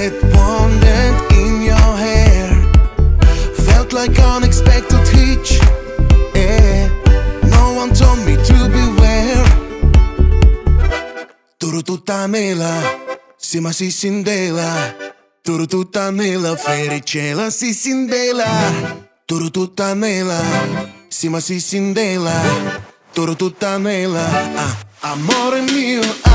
head pounded in your hair. Felt like unexpected hitch yeah. No one told me to beware. Turututa mela Sima si sindela Turututa nela Fericela si sindela Turututa nela Sima si sindela Turututa nela ah, Amore mio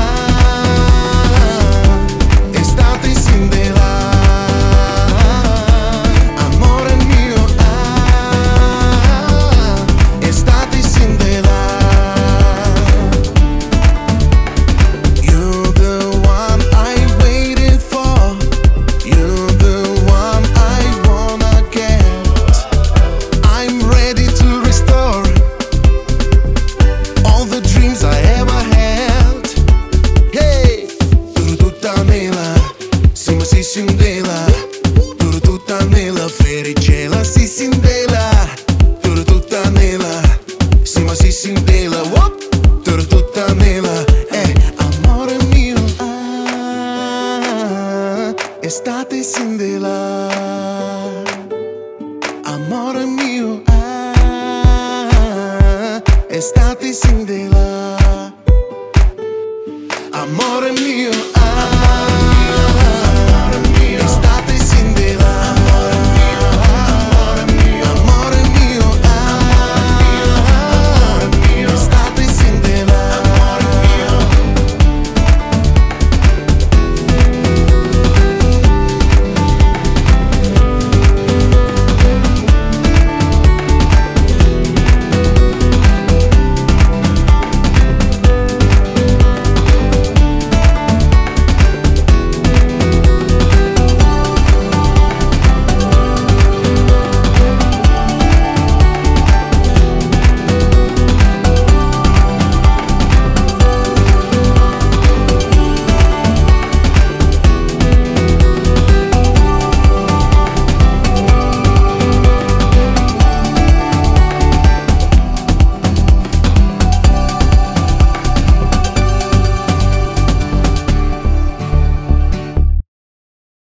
si indela Wop, tutta nela Eh, amore mio ah, Estate si Amore mio ah, Estate si Amore mio ah,